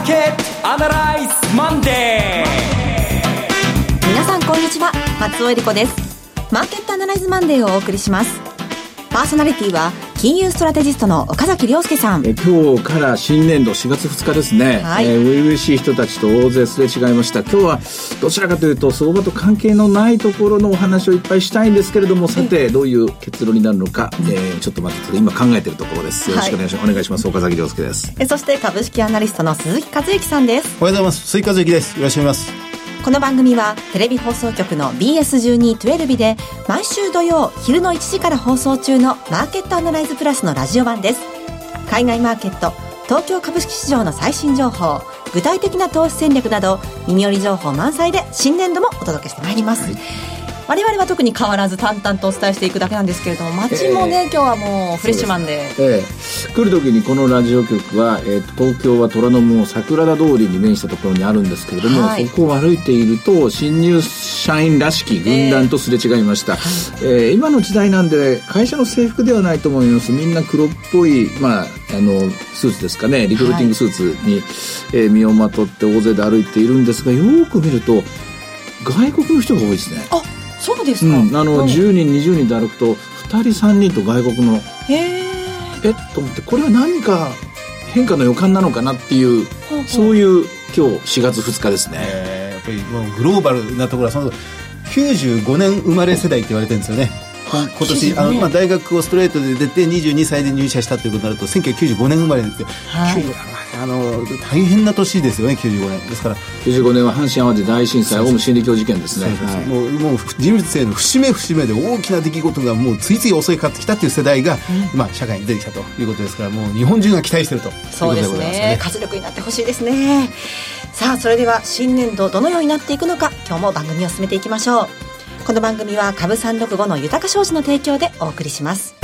ーケットアナライズマンデー皆さんこんにちは。松尾英里子です。マーケットアナライズマンデーをお送りします。パーソナリティは金融ストラテジストの岡崎良介さん。え今日から新年度4月2日ですね、はい、えー、初々しい人たちと大勢すれ違いました。今日はどちらかというと相場と関係のないところのお話をいっぱいしたいんですけれどもさてどういう結論になるのか、えー、ちょっと待って今考えているところです。よろしくお願いします、はい、お願いします。岡崎良介です。えそして株式アナリストの鈴木和之さんです。おはようございます。鈴木和之です。よろしくお願いしますこの番組はテレビ放送局の BS1212 で毎週土曜昼の1時から放送中のマーケットアナライズプラスのラジオ版です。海外マーケット東京株式市場の最新情報具体的な投資戦略など耳寄り情報満載で新年度もお届けしてまいります、はい。我々は特に変わらず淡々とお伝えしていくだけなんですけれども街もね、えー、今日はもうフレッシュマンで。で、えー、来る時にこのラジオ局は、えー、東京は虎ノ門桜田通りに面したところにあるんですけれども、はい、そこを歩いていると新入社員らしき軍団とすれ違いました、えー、えー、今の時代なんで会社の制服ではないと思います。みんな黒っぽいまああのスーツですかね。リクルーティングスーツに、はい、えー、身をまとって大勢で歩いているんですがよく見ると外国の人が多いですね。あそうですか、うん、あの、うん、10人20人で歩くと2人3人と外国のへえと思ってこれは何か変化の予感なのかなっていうそういう今日4月2日ですね。やっぱりもうグローバルなところはその95年生まれ世代って言われてるんですよね。今年あの、まあ、大学をストレートで出て22歳で入社したということになると1995年生まれで、はい、あの大変な年ですよね95年。ですから。95年は阪神・淡路大震災オウム真理教事件ですね、はい、もうもう人物性の節目節目で大きな出来事がもう次々襲いかかってきたという世代が、うん、まあ、社会に出てきたということですからもう日本中が期待しているとそうですね、ね、活力になってほしいですね。さあそれでは新年度どのようになっていくのか今日も番組を進めていきましょう。この番組は株365の豊か商事の提供でお送りします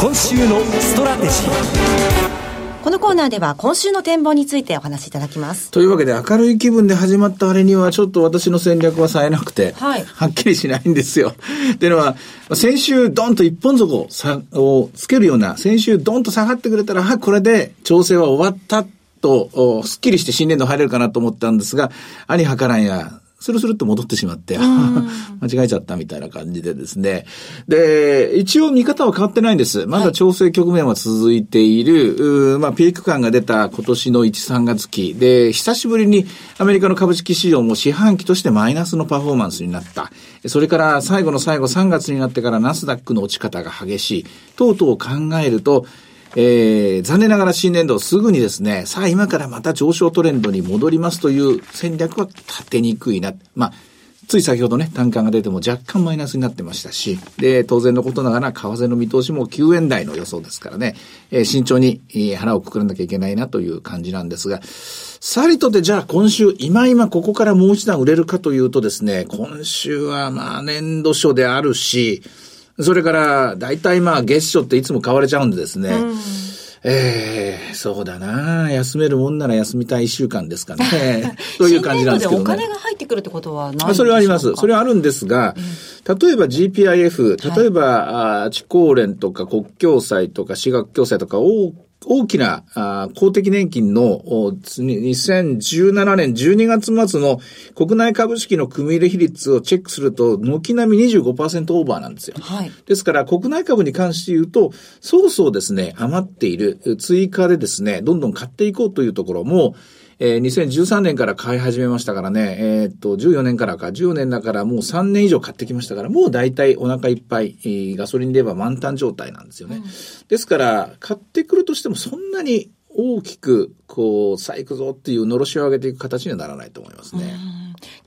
今週のストラテジーこのコーナーでは今週の展望についてお話しいただきます。というわけで明るい気分で始まったあれにはちょっと私の戦略は冴えなくて、はい、はっきりしないんですよ。っていうのは、先週ドンと一本底をつけるような、先週ドンと下がってくれたら、はこれで調整は終わったと、すっきりして新年度入れるかなと思ったんですが、兄はからんや、スルスルっと戻ってしまって、間違えちゃったみたいな感じでですね。で、一応見方は変わってないんです。まだ調整局面は続いている、はい、まあ、ピーク感が出た今年の1、3月期で、久しぶりにアメリカの株式市場も四半期としてマイナスのパフォーマンスになった。それから最後の最後3月になってからナスダックの落ち方が激しい。等々を考えると、えー、残念ながら新年度すぐにですね、さあ今からまた上昇トレンドに戻りますという戦略は立てにくいな。まあ、つい先ほどね、単価が出ても若干マイナスになってましたし、で、当然のことながら、為替の見通しも9円台の予想ですからね、えー、慎重に、腹をくくらなきゃいけないなという感じなんですが、さりとてじゃあ今週、今今ここからもう一段売れるかというとですね、今週はまあ年度初であるし、それから、大体まあ月初っていつも買われちゃうんでですね。うんええー、そうだな休めるもんなら休みたい一週間ですかね。そういう感じなんですけどね。お金が入ってくるってことはないそれはあります。それはあるんですが、うん、例えば GPIF、例えば、はい、あ地高連とか国境債とか私学共済とか多大きなあ公的年金の2017年12月末の国内株式の組入比率をチェックすると、軒並み25%オーバーなんですよ。はい。ですから、国内株に関して言うと、そうそうですね、余っている、追加でですね、どんどん買っていこうというところも、えー、2013年から買い始めましたからね、えー、っと、14年からか、14年だからもう3年以上買ってきましたから、もう大体お腹いっぱい、えー、ガソリンで言えば満タン状態なんですよね。うん、ですから、買ってくるとしてもそんなに大きく、こう、さあ行くぞっていうのろしを上げていく形にはならないと思いますね。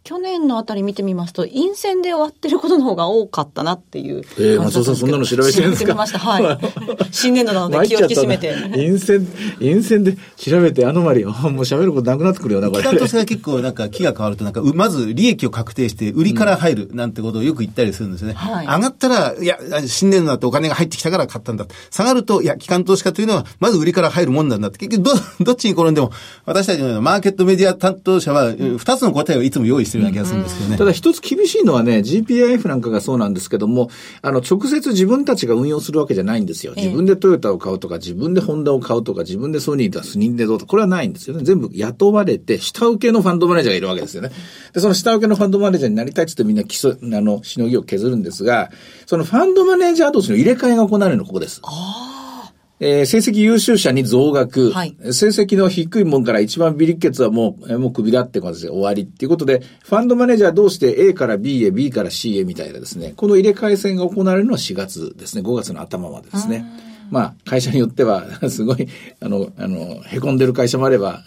去年のあたり見てみますと、陰線で終わってることの方が多かったなっていう。ええー、松尾さんそんなの調べてるんですか？調べてみました？はい。新年度なので気を引き締めて。陰線、陰線で調べてアノマリー、もう喋ることなくなってくるよな、これ。期間としては結構なんか気が変わると、なんか、まず利益を確定して、売りから入るなんてことをよく言ったりするんですね。はい、上がったら、いや、新年度だってお金が入ってきたから買ったんだ。下がると、いや、機関投資家というのは、まず売りから入るもんなんだって。結局、ど、どっちに転んでも、私たちのマーケットメディア担当者は、二つの答えをいつも用意してるような気がするんですけどね。ただ一つ厳しいのはね、GPIF なんかがそうなんですけども、あの、直接自分たちが運用するわけじゃないんですよ。自分でトヨタを買うとか、自分でホンダを買うとか、自分でソニーとかスニンデドとか、これはないんですよね。全部雇われて、下請けのファンドマネージャーがいるわけですよね。で、その下請けのファンドマネージャーになりたいってってみんな基礎、あの、しのぎを削るんですが、そのファンドマネージャー同士の入れ替えが行われるのここです。ああ。えー、成績優秀者に増額。はい、成績の低いもんから一番微力血はもう、もう首だってことですよ。終わりっていうことで、ファンドマネージャー同士で A から B へ、B から C へみたいなですね、この入れ替え戦が行われるのは4月ですね。5月の頭までですね。まあ、会社によっては、すごい、あの、あの、凹んでる会社もあれば、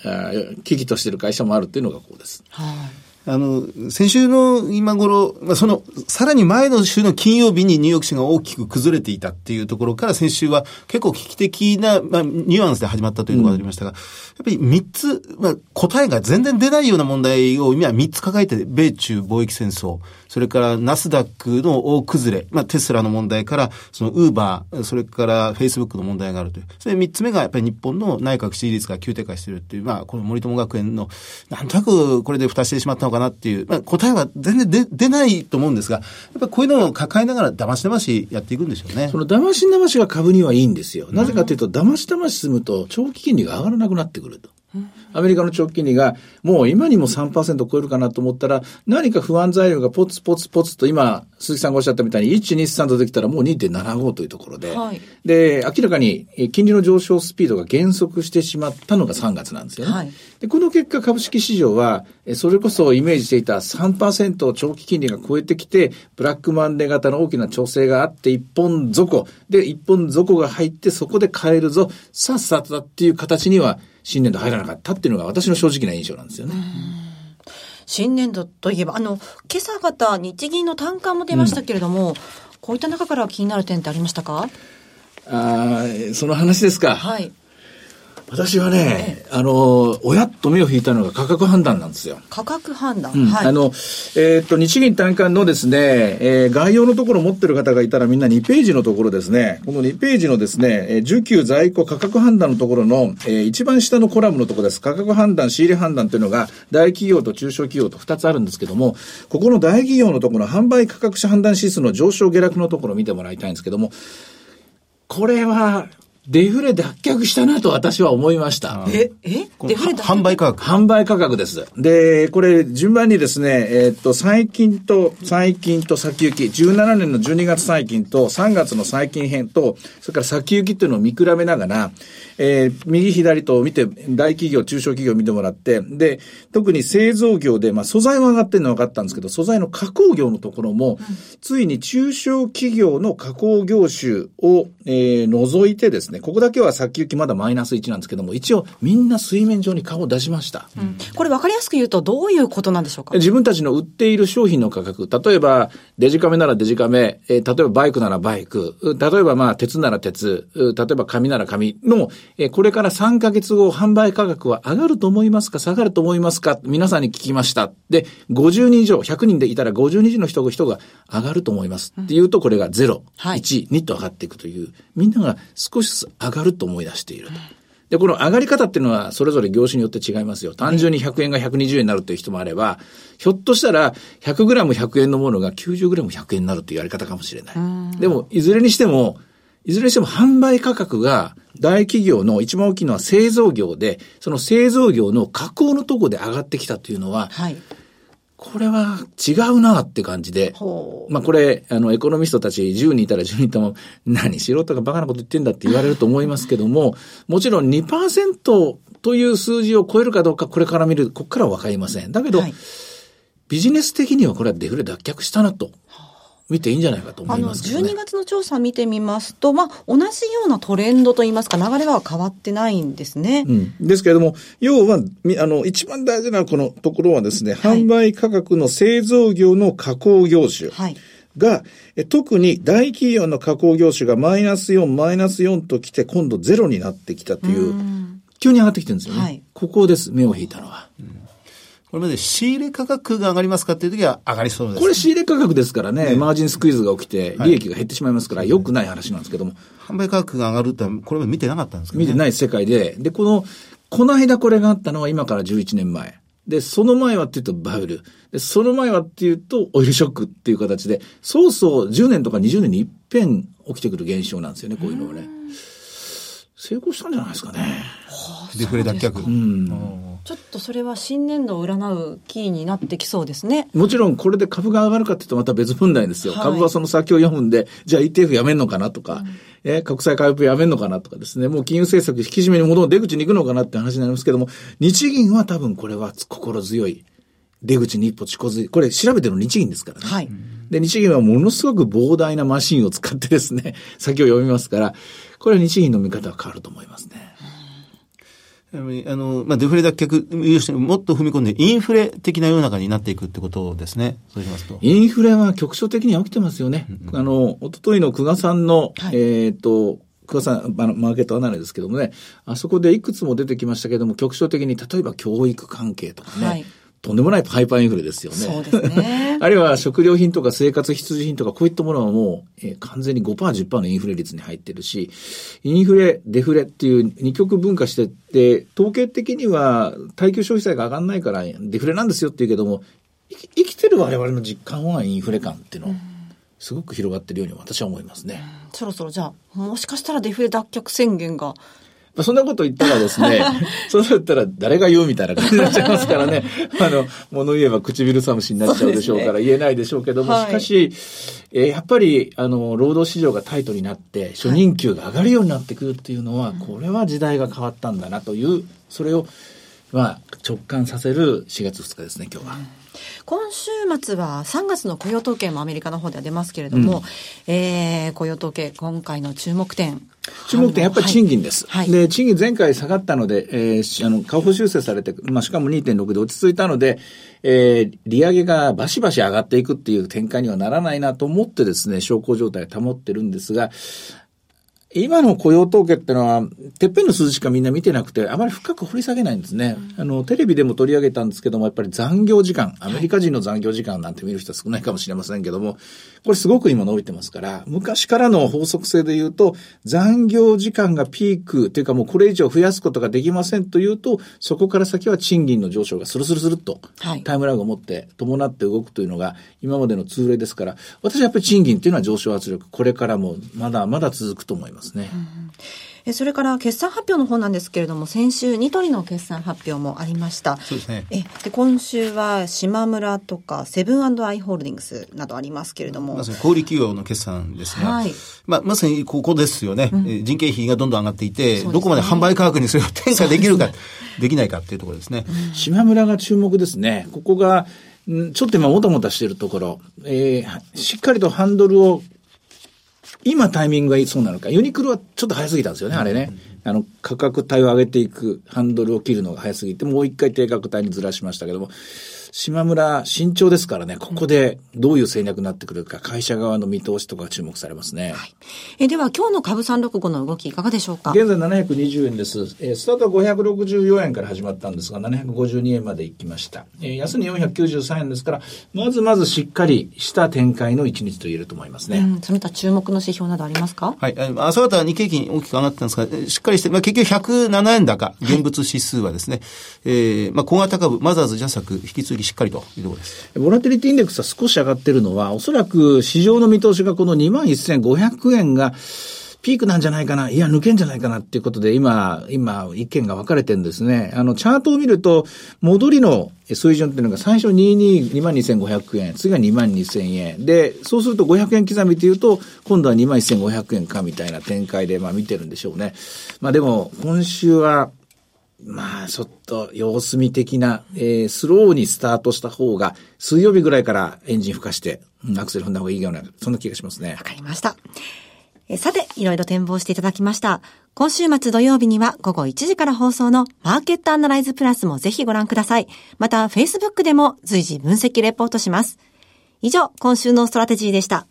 危機としてる会社もあるっていうのがこうです。はいあの、先週の今頃、まあ、その、さらに前の週の金曜日にニューヨーク市が大きく崩れていたっていうところから先週は結構危機的な、まあ、ニュアンスで始まったというのがありましたが、うん、やっぱり3つ、まあ、答えが全然出ないような問題を今3つ抱えて、米中貿易戦争、それからナスダックの大崩れ、まあ、テスラの問題から、そのウーバー、それからフェイスブックの問題があるという。それ3つ目がやっぱり日本の内閣支持率が急低下しているっていう、まあ、この森友学園の、なんとなくこれで蓋してしまったのかなっていう、まあ、答えは全然出出ないと思うんですが、やっぱりこういうのを抱えながら騙し騙しやっていくんでしょうね。その騙し騙しが株にはいいんですよ。なぜかというと、騙し騙し進むと長期金利が上がらなくなってくると。アメリカの長期金利がもう今にも3%超えるかなと思ったら、何か不安材料がポツポツポツと今、鈴木さんがおっしゃったみたいに、1、2、3とできたらもう2.75というところで、はい、で、明らかに金利の上昇スピードが減速してしまったのが3月なんですよね。はい、でこの結果、株式市場は、それこそイメージしていた3%長期金利が超えてきて、ブラックマンデー型の大きな調整があって、一本底、で、一本底が入って、そこで買えるぞ、さっさとだっていう形には、新年度入らなかったっていうのが私の正直な印象なんですよね。新年度といえば、あの、今朝方、日銀の単価も出ましたけれども、うん、こういった中から気になる点ってありましたか？ああ、その話ですか。はい。私はね、あの、親と目を引いたのが価格判断なんですよ。価格判断、うん、はい。あの、えっ、と、日銀短観のですね、えー、概要のところ持ってる方がいたらみんな2ページのところですね、この2ページのですね、えー、需給在庫価格判断のところの、えー、一番下のコラムのところです。価格判断、仕入れ判断というのが、大企業と中小企業と2つあるんですけども、ここの大企業のところの販売価格者判断指数の上昇下落のところを見てもらいたいんですけども、これは、デフレ脱却したなと私は思いました。え、え？デフレ販売価格。販売価格です。で、これ順番にですね、えー、っと、最近と、最近と先行き、17年の12月最近と3月の最近編と、それから先行きっていうのを見比べながら、えー、右左と見て、大企業、中小企業を見てもらって、で、特に製造業で、まあ素材は上がってるのは分かったんですけど、素材の加工業のところも、うん、ついに中小企業の加工業種を、えー、除いてですね、ね。ここだけは先行きまだマイナス1なんですけども、一応みんな水面上に顔を出しました。うん、これ分かりやすく言うとどういうことなんでしょうか？自分たちの売っている商品の価格、例えばデジカメならデジカメ、えー、例えばバイクならバイク、例えばまあ鉄なら鉄、例えば紙なら紙の、えー、これから3ヶ月後販売価格は上がると思いますか？下がると思いますか？皆さんに聞きました。で、50人以上、100人でいたら50人の人人が上がると思います。っていうとこれが0、はい、1、2と上がっていくという、みんなが少しずつ上がると思い出していると。で、この上がり方っていうのはそれぞれ業種によって違いますよ。単純に100円が120円になるという人もあれば、ひょっとしたら 100g100 円のものが 90g100 円になるというやり方かもしれない。でも、いずれにしても、いずれにしても販売価格が大企業の一番大きいのは製造業で、その製造業の加工のとこで上がってきたというのは、はい、これは違うなって感じで、まあこれ、あの、エコノミストたち10人いたら10人とも、何素人がバカなこと言ってんだって言われると思いますけども、もちろん2%という数字を超えるかどうかこれから見る、ここからはわかりません。だけど、はい、ビジネス的にはこれはデフレ脱却したなと。見ていいんじゃないかと思いますけど、ね、12月の調査見てみますと、まあ、同じようなトレンドといいますか、流れは変わってないんですね。うん、ですけれども、要は、あの、一番大事なこのところはですね、はい、販売価格の製造業の加工業種。はいが、特に大企業の加工業種がマイナス4、マイナス4ときて、今度ゼロになってきたという、う急に上がってきてるんですよね。はい、ここです、目を引いたのは。うんこれまで仕入れ価格が上がりますかっていう時は上がりそうです、これ仕入れ価格ですからね、ねマージンスクイズが起きて、利益が減ってしまいますから、良、くない話なんですけども。販売価格が上がるって、これは見てなかったんですか、ね、見てない世界で、で、この、この間これがあったのは今から11年前。で、その前はっていうとバブル。で、その前はっていうとオイルショックっていう形で、そうそう10年とか20年に一遍起きてくる現象なんですよね、こういうのはね。成功したんじゃないですかね。デフレ脱却。うんちょっとそれは新年度を占うキーになってきそうですね。もちろんこれで株が上がるかっていうとまた別問題ですよ。はい、株はその先を読むんで、じゃあ ETF やめんのかなとか、うん、え国際回復やめんのかなとかですね、もう金融政策引き締めに戻る出口に行くのかなって話になりますけども、日銀は多分これは心強い。出口に一歩近づいこれ調べてるの日銀ですからね。はい。で、日銀はものすごく膨大なマシンを使ってですね、先を読みますから、これは日銀の見方は変わると思いますね。あの、まあ、デフレ脱却、もっと踏み込んで、インフレ的な世の中になっていくってことですね。そうしますと。インフレは局所的には起きてますよね。うんうん、あの、おとといの久我さんの、はい、えっ、ー、と、久我さん、あの、マーケットアナリですけどもね、あそこでいくつも出てきましたけども、局所的に、例えば教育関係とかね、はいとんでもないハイパーインフレですよね。そうですね。あるいは食料品とか生活必需品とかこういったものはもう、えー、完全に5%、10%のインフレ率に入ってるし、インフレ、デフレっていう二極分化してて、統計的には耐久消費財が上がんないからデフレなんですよって言うけども、生きてる我々の実感はインフレ感っていうのは、すごく広がってるように私は思いますね。そろそろじゃあ、もしかしたらデフレ脱却宣言がまあ、そんなこと言ったらですね、そうだったら誰が言うみたいな感じになっちゃいますからね、あの、物言えば唇寒しになっちゃうでしょうから言えないでしょうけども、しかし、えー、やっぱり、あの、労働市場がタイトになって、初任給が上がるようになってくるっていうのは、これは時代が変わったんだなという、それを、まあ、直感させる4月2日ですね、今日は。今週末は3月の雇用統計もアメリカの方では出ますけれども、うん、えー、雇用統計、今回の注目点。注目点、やっぱり賃金です。はい、で、賃金前回下がったので、えー、あの、下方修正されて、まあ、しかも2.6で落ち着いたので、えー、利上げがバシバシ上がっていくっていう展開にはならないなと思ってですね、小康状態を保ってるんですが、今の雇用統計ってのは、てっぺんの数字しかみんな見てなくて、あまり深く掘り下げないんですね。うん、あの、テレビでも取り上げたんですけども、やっぱり残業時間、アメリカ人の残業時間なんて見る人は少ないかもしれませんけども、これすごく今伸びてますから、昔からの法則性で言うと、残業時間がピークというかもうこれ以上増やすことができませんというと、そこから先は賃金の上昇がスルスルスルっと、タイムラグを持って伴って動くというのが今までの通例ですから、私はやっぱり賃金というのは上昇圧力、これからもまだまだ続くと思いますね。うんえそれから決算発表の方なんですけれども、先週、ニトリの決算発表もありました。そうですね。えで今週は、島村とか、セブンアイ・ホールディングスなどありますけれども。まさに小売企業の決算ですが、はい、まあ、まさにここですよね、うん、人件費がどんどん上がっていて、ね、どこまで販売価格にそれを転嫁できるか、でできないかっていうところですね。うん、島村が注目ですね。ここが、ちょっと今もたもたしているところ、えー、しっかりとハンドルを今タイミングがそうなのか。ユニクロはちょっと早すぎたんですよね、あれね。あの、価格帯を上げていくハンドルを切るのが早すぎて、もう一回低価格帯にずらしましたけども、島村慎重ですからね、ここでどういう戦略になってくるか、会社側の見通しとか注目されますね。はい、えでは今日の株365の動きいかがでしょうか？現在720円です。えー、スタートは564円から始まったんですが、752円まで行きました。えー、安値493円ですから、まずまずしっかりした展開の一日と言えると思いますね。うん、その他注目の指標などありますか？はい。朝方日経金大きく上がったんですが、しっかりして、まあ結局107円高、現物指数はですね、はい、えー、まあ小型株、マザーズ、ジャスタック、引き継ぎしっかりというところです。ボラティリティインデックスは少し上がってるのは、おそらく市場の見通しがこの21,500円が、ピークなんじゃないかな、いや、抜けんじゃないかなっていうことで、今、今、意見が分かれてるんですね。あの、チャートを見ると、戻りの水準っていうのが最初22、22,500円、次が22,000円。で、そうすると500円刻みっていうと、今度は21,500円かみたいな展開で、まあ見てるんでしょうね。まあでも、今週は、まあ、ちょっと様子見的な、えー、スローにスタートした方が、水曜日ぐらいからエンジン吹かして、アクセル踏んだ方がいいような、そんな気がしますね。わかりました。えさて、いろいろ展望していただきました。今週末土曜日には午後1時から放送のマーケットアナライズプラスもぜひご覧ください。また、Facebook でも随時分析レポートします。以上、今週のストラテジーでした。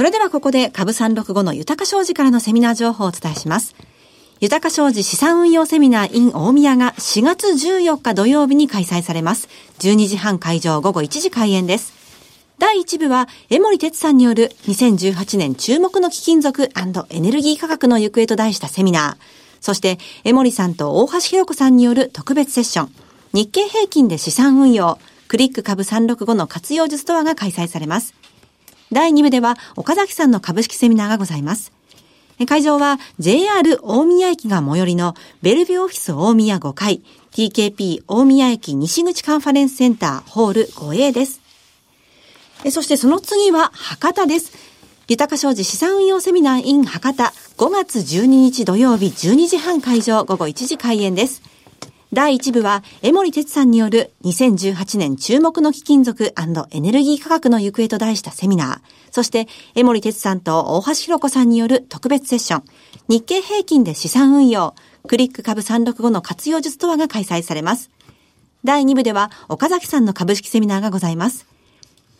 それではここで株365の豊か商事からのセミナー情報をお伝えします。豊か商事資産運用セミナー in 大宮が4月14日土曜日に開催されます。12時半会場午後1時開演です。第1部は、江森哲さんによる2018年注目の貴金属エネルギー価格の行方と題したセミナー。そして、江森さんと大橋弘子さんによる特別セッション。日経平均で資産運用。クリック株365の活用術とはが開催されます。第2部では、岡崎さんの株式セミナーがございます。会場は JR 大宮駅が最寄りのベルビューオフィス大宮5階 TKP 大宮駅西口カンファレンスセンターホール 5A です。そしてその次は博多です。豊か商事資産運用セミナー in 博多5月12日土曜日12時半会場午後1時開演です。第1部は、江森哲さんによる2018年注目の貴金属エネルギー価格の行方と題したセミナー。そして、江森哲さんと大橋弘子さんによる特別セッション。日経平均で資産運用。クリック株365の活用術とはが開催されます。第2部では、岡崎さんの株式セミナーがございます。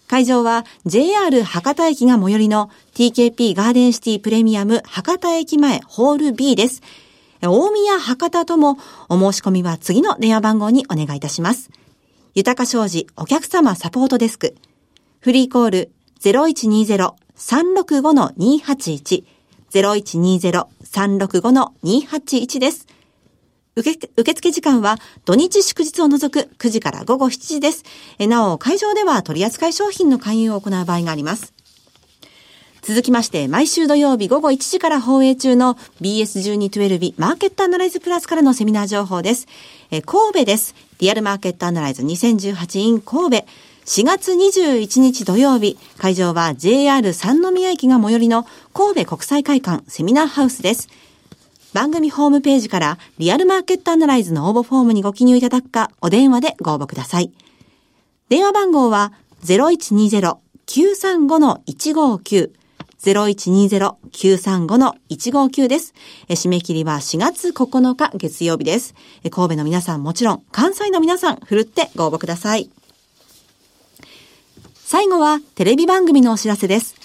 会場は JR 博多駅が最寄りの TKP ガーデンシティプレミアム博多駅前ホール B です。大宮博多ともお申し込みは次の電話番号にお願いいたします。豊か商事お客様サポートデスク。フリーコール0120-365-281 0120-365-281です。受付時間は土日祝日を除く9時から午後7時です。なお、会場では取扱い商品の勧誘を行う場合があります。続きまして、毎週土曜日午後1時から放映中の BS1212 マーケットアナライズプラスからのセミナー情報です。え神戸です。リアルマーケットアナライズ2018 in 神戸。4月21日土曜日、会場は JR 三宮駅が最寄りの神戸国際会館セミナーハウスです。番組ホームページからリアルマーケットアナライズの応募フォームにご記入いただくか、お電話でご応募ください。電話番号は0120-935-159 0120-935-159です。締め切りは4月9日月曜日です。神戸の皆さんもちろん、関西の皆さん、ふるってご応募ください。最後は、テレビ番組のお知らせです。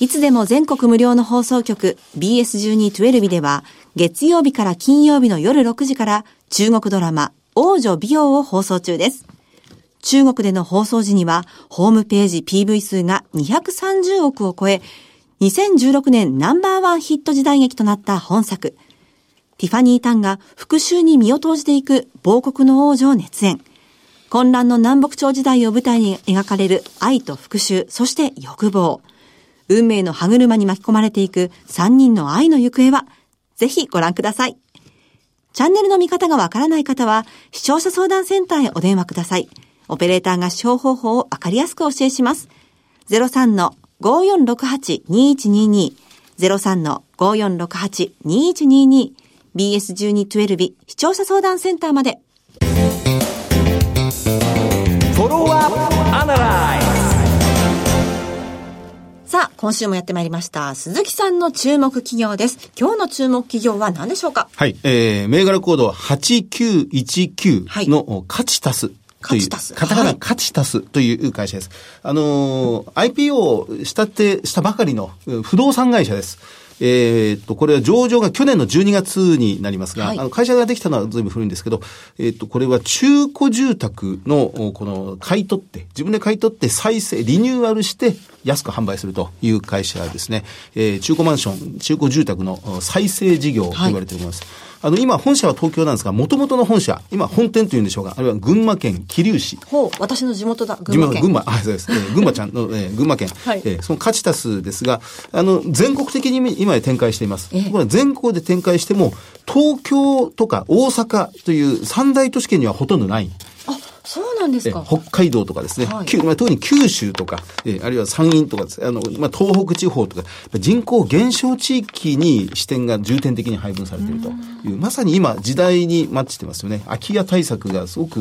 いつでも全国無料の放送局 BS1212 では、月曜日から金曜日の夜6時から中国ドラマ王女美容を放送中です。中国での放送時には、ホームページ PV 数が230億を超え、2016年ナンバーワンヒット時代劇となった本作。ティファニー・タンが復讐に身を投じていく亡国の王女を熱演。混乱の南北朝時代を舞台に描かれる愛と復讐、そして欲望。運命の歯車に巻き込まれていく3人の愛の行方は、ぜひご覧ください。チャンネルの見方がわからない方は、視聴者相談センターへお電話ください。オペレーターが視聴方法をわかりやすくお教えします。03の5468-2122 03-5468-2122 BS1212 視聴者相談センターまで。さあ、今週もやってまいりました。鈴木さんの注目企業です。今日の注目企業は何でしょうか？はい、えー、銘柄コード8919の価値足すという、カタカナカチタスという会社です。あのー、IPO したて、したばかりの不動産会社です。えー、っと、これは上場が去年の12月になりますが、はい、あの会社ができたのは随分古いんですけど、えー、っと、これは中古住宅の、この、買い取って、自分で買い取って再生、リニューアルして安く販売するという会社ですね。えー、中古マンション、中古住宅の再生事業と言われております。はいあの、今、本社は東京なんですが、もともとの本社、今、本店というんでしょうか、あるいは群馬県桐生市。ほう、私の地元だ、群馬県。群馬、あ、そうです。えー、群馬ちゃんの、えー、群馬県。はい。えー、そのカチタスですが、あの、全国的に今展開しています。えー、これ全国で展開しても、東京とか大阪という三大都市圏にはほとんどない。そうなんですか。北海道とかですね、はい、まあ、特に九州とか、えあるいは山陰とかあの、まあ、東北地方とか、人口減少地域に視点が重点的に配分されているという、まさに今、時代にマッチしてますよね。空き家対策がすごく、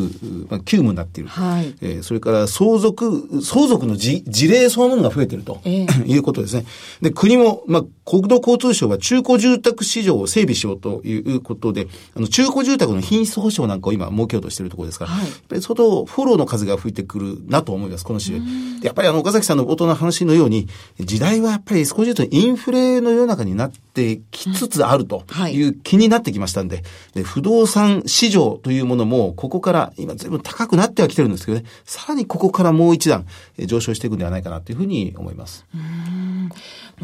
まあ、急務になっている。はい、えー、それから相続、相続の事例そのものが増えていると、えー、いうことですね。で、国も、まあ、国土交通省は中古住宅市場を整備しようということで、あの、中古住宅の品質保証なんかを今設けようとしているところですから、はい、相当フォローの風が吹いてくるなと思います、この週。やっぱりあの、岡崎さんの冒頭の話のように、時代はやっぱり少しずつインフレの世の中になってきつつあるという気になってきましたんで、で不動産市場というものも、ここから今随分高くなってはきてるんですけどね、さらにここからもう一段上昇していくんではないかなというふうに思います。うん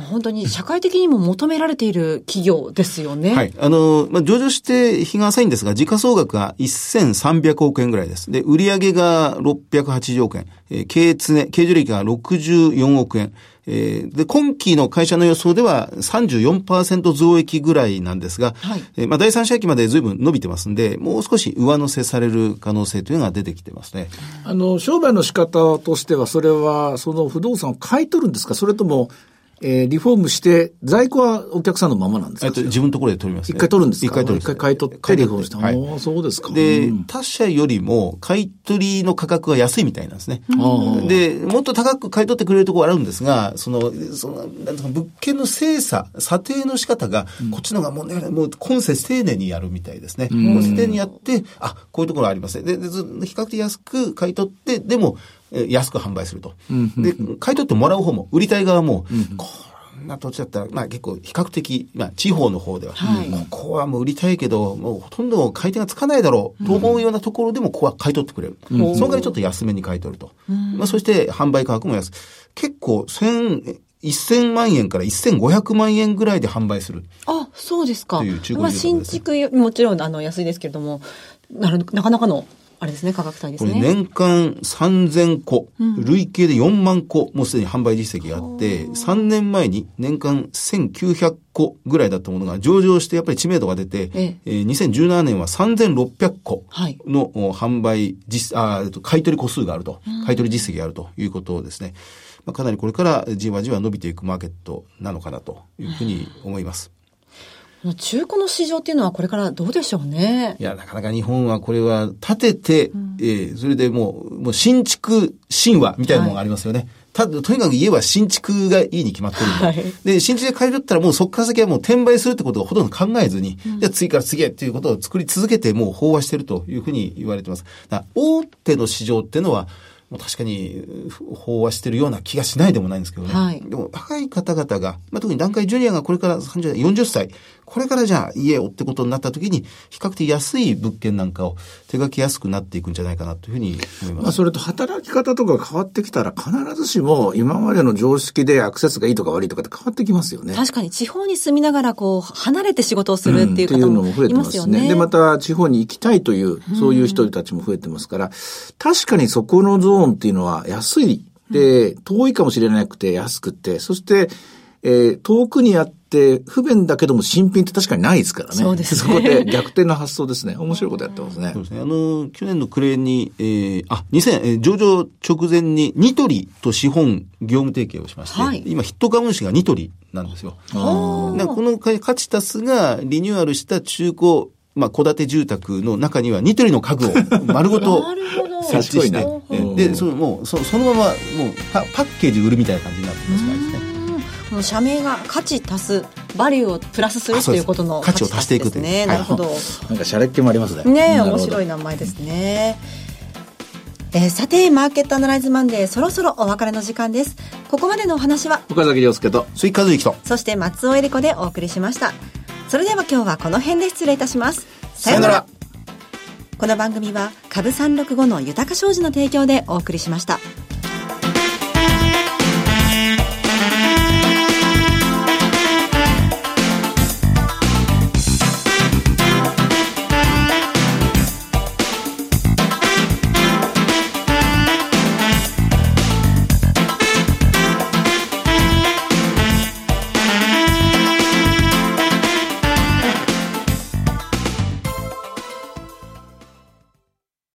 本当に社会的にも求められている企業ですよね。はい。あの、まあ、上場して日が浅いんですが、時価総額が1300億円ぐらいです。で、売上が680億円、えー、経営常、経常利益が64億円、えー、で、今期の会社の予想では34%増益ぐらいなんですが、はい、えー、まあ、第三者期まで随分伸びてますんで、もう少し上乗せされる可能性というのが出てきてますね。あの、商売の仕方としては、それは、その不動産を買い取るんですか？それとも、えー、リフォームして、在庫はお客さんのままなんですか、えっと、自分のところで取ります、ね、一回取るんですか？一回取る。一回買い取って、リフォームして。はい、そうですか。で、うん、他社よりも買い取りの価格が安いみたいなんですね。で、もっと高く買い取ってくれるところあるんですが、その、その、なんか物件の精査、査定の仕方が、こっちのがもうね、もう今世丁寧にやるみたいですね。もう丁寧にやって、あ、こういうところありますね。で、で比較的安く買い取って、でも、安く販売すると。で、買い取ってもらう方も、売りたい側も、こな土地だったら、まあ結構比較的、まあ地方の方では、はい、ここはもう売りたいけど、もうほとんど買い手がつかないだろうと思うようなところでも、ここは買い取ってくれる。うん、その代わりちょっと安めに買い取ると。うん、まあそして販売価格も安結構、千、1000万円から1500万円ぐらいで販売する。あ、そうですか。という中古まあ新築、もちろんあの安いですけれども、なかなかのあれですね、価格帯ですね。これ年間3000個、うん、累計で4万個、もうすでに販売実績があって、3年前に年間1900個ぐらいだったものが上場してやっぱり知名度が出て、ええー、2017年は3600個の販売実、あ買取個数があると、買取実績があるということですね。まあ、かなりこれからじわじわ伸びていくマーケットなのかなというふうに思います。中古の市場っていうのはこれからどうでしょうね。いや、なかなか日本はこれは建てて、うん、えー、それでもう、もう新築神話みたいなものがありますよね。はいたとにかく家は新築がいいに決まってるんで。はい、で、新築で買えるったらもうそこから先はもう転売するってことをほとんど考えずに、うん、じゃあ次から次へっていうことを作り続けてもう飽和してるというふうに言われてます。大手の市場っていうのは、もう確かに飽和してるような気がしないでもないんですけどね。はい、でも若い方々が、まあ、特に段階ジュニアがこれから30代、40歳、これからじゃあ家をってことになった時に、比較的安い物件なんかを手書きやすくなっていくんじゃないかなというふうに思います。まあ、それと働き方とか変わってきたら必ずしも今までの常識でアクセスがいいとか悪いとかって変わってきますよね。確かに地方に住みながらこう離れて仕事をするっていう方もいますよね。うん、ねで、また地方に行きたいという、そういう人たちも増えてますから、確かにそこのゾーンっていうのは安い。で、遠いかもしれなくて安くて、そして、えー、遠くにあって不便だけども新品って確かにないですからね。そうですね。そこで逆転の発想ですね。面白いことやってますね。そうですね。あの、去年の暮れに、えー、あ、2000、えー、上場直前にニトリと資本業務提携をしまして、はい、今ヒット株主がニトリなんですよ。このカチタスがリニューアルした中古まあ、戸建て住宅の中にはニトリの家具を 丸ごと設置して、で、そのもうそそのままもうパパッケージ売るみたいな感じになってますからね。この社名が価値足すバリューをプラスするということの価値を足していくというね、なるほど。なんかシャレっ気もありますね。ね面白い名前ですね、えー、さてマーケットアナライズマンデーそろそろお別れの時間です。ここまでのお話は岡崎亮介と鈴木和之とそして松尾恵理子でお送りしました。それでは今日はこの辺で失礼いたします。さよなら。この番組は株三六五の豊か商事の提供でお送りしました。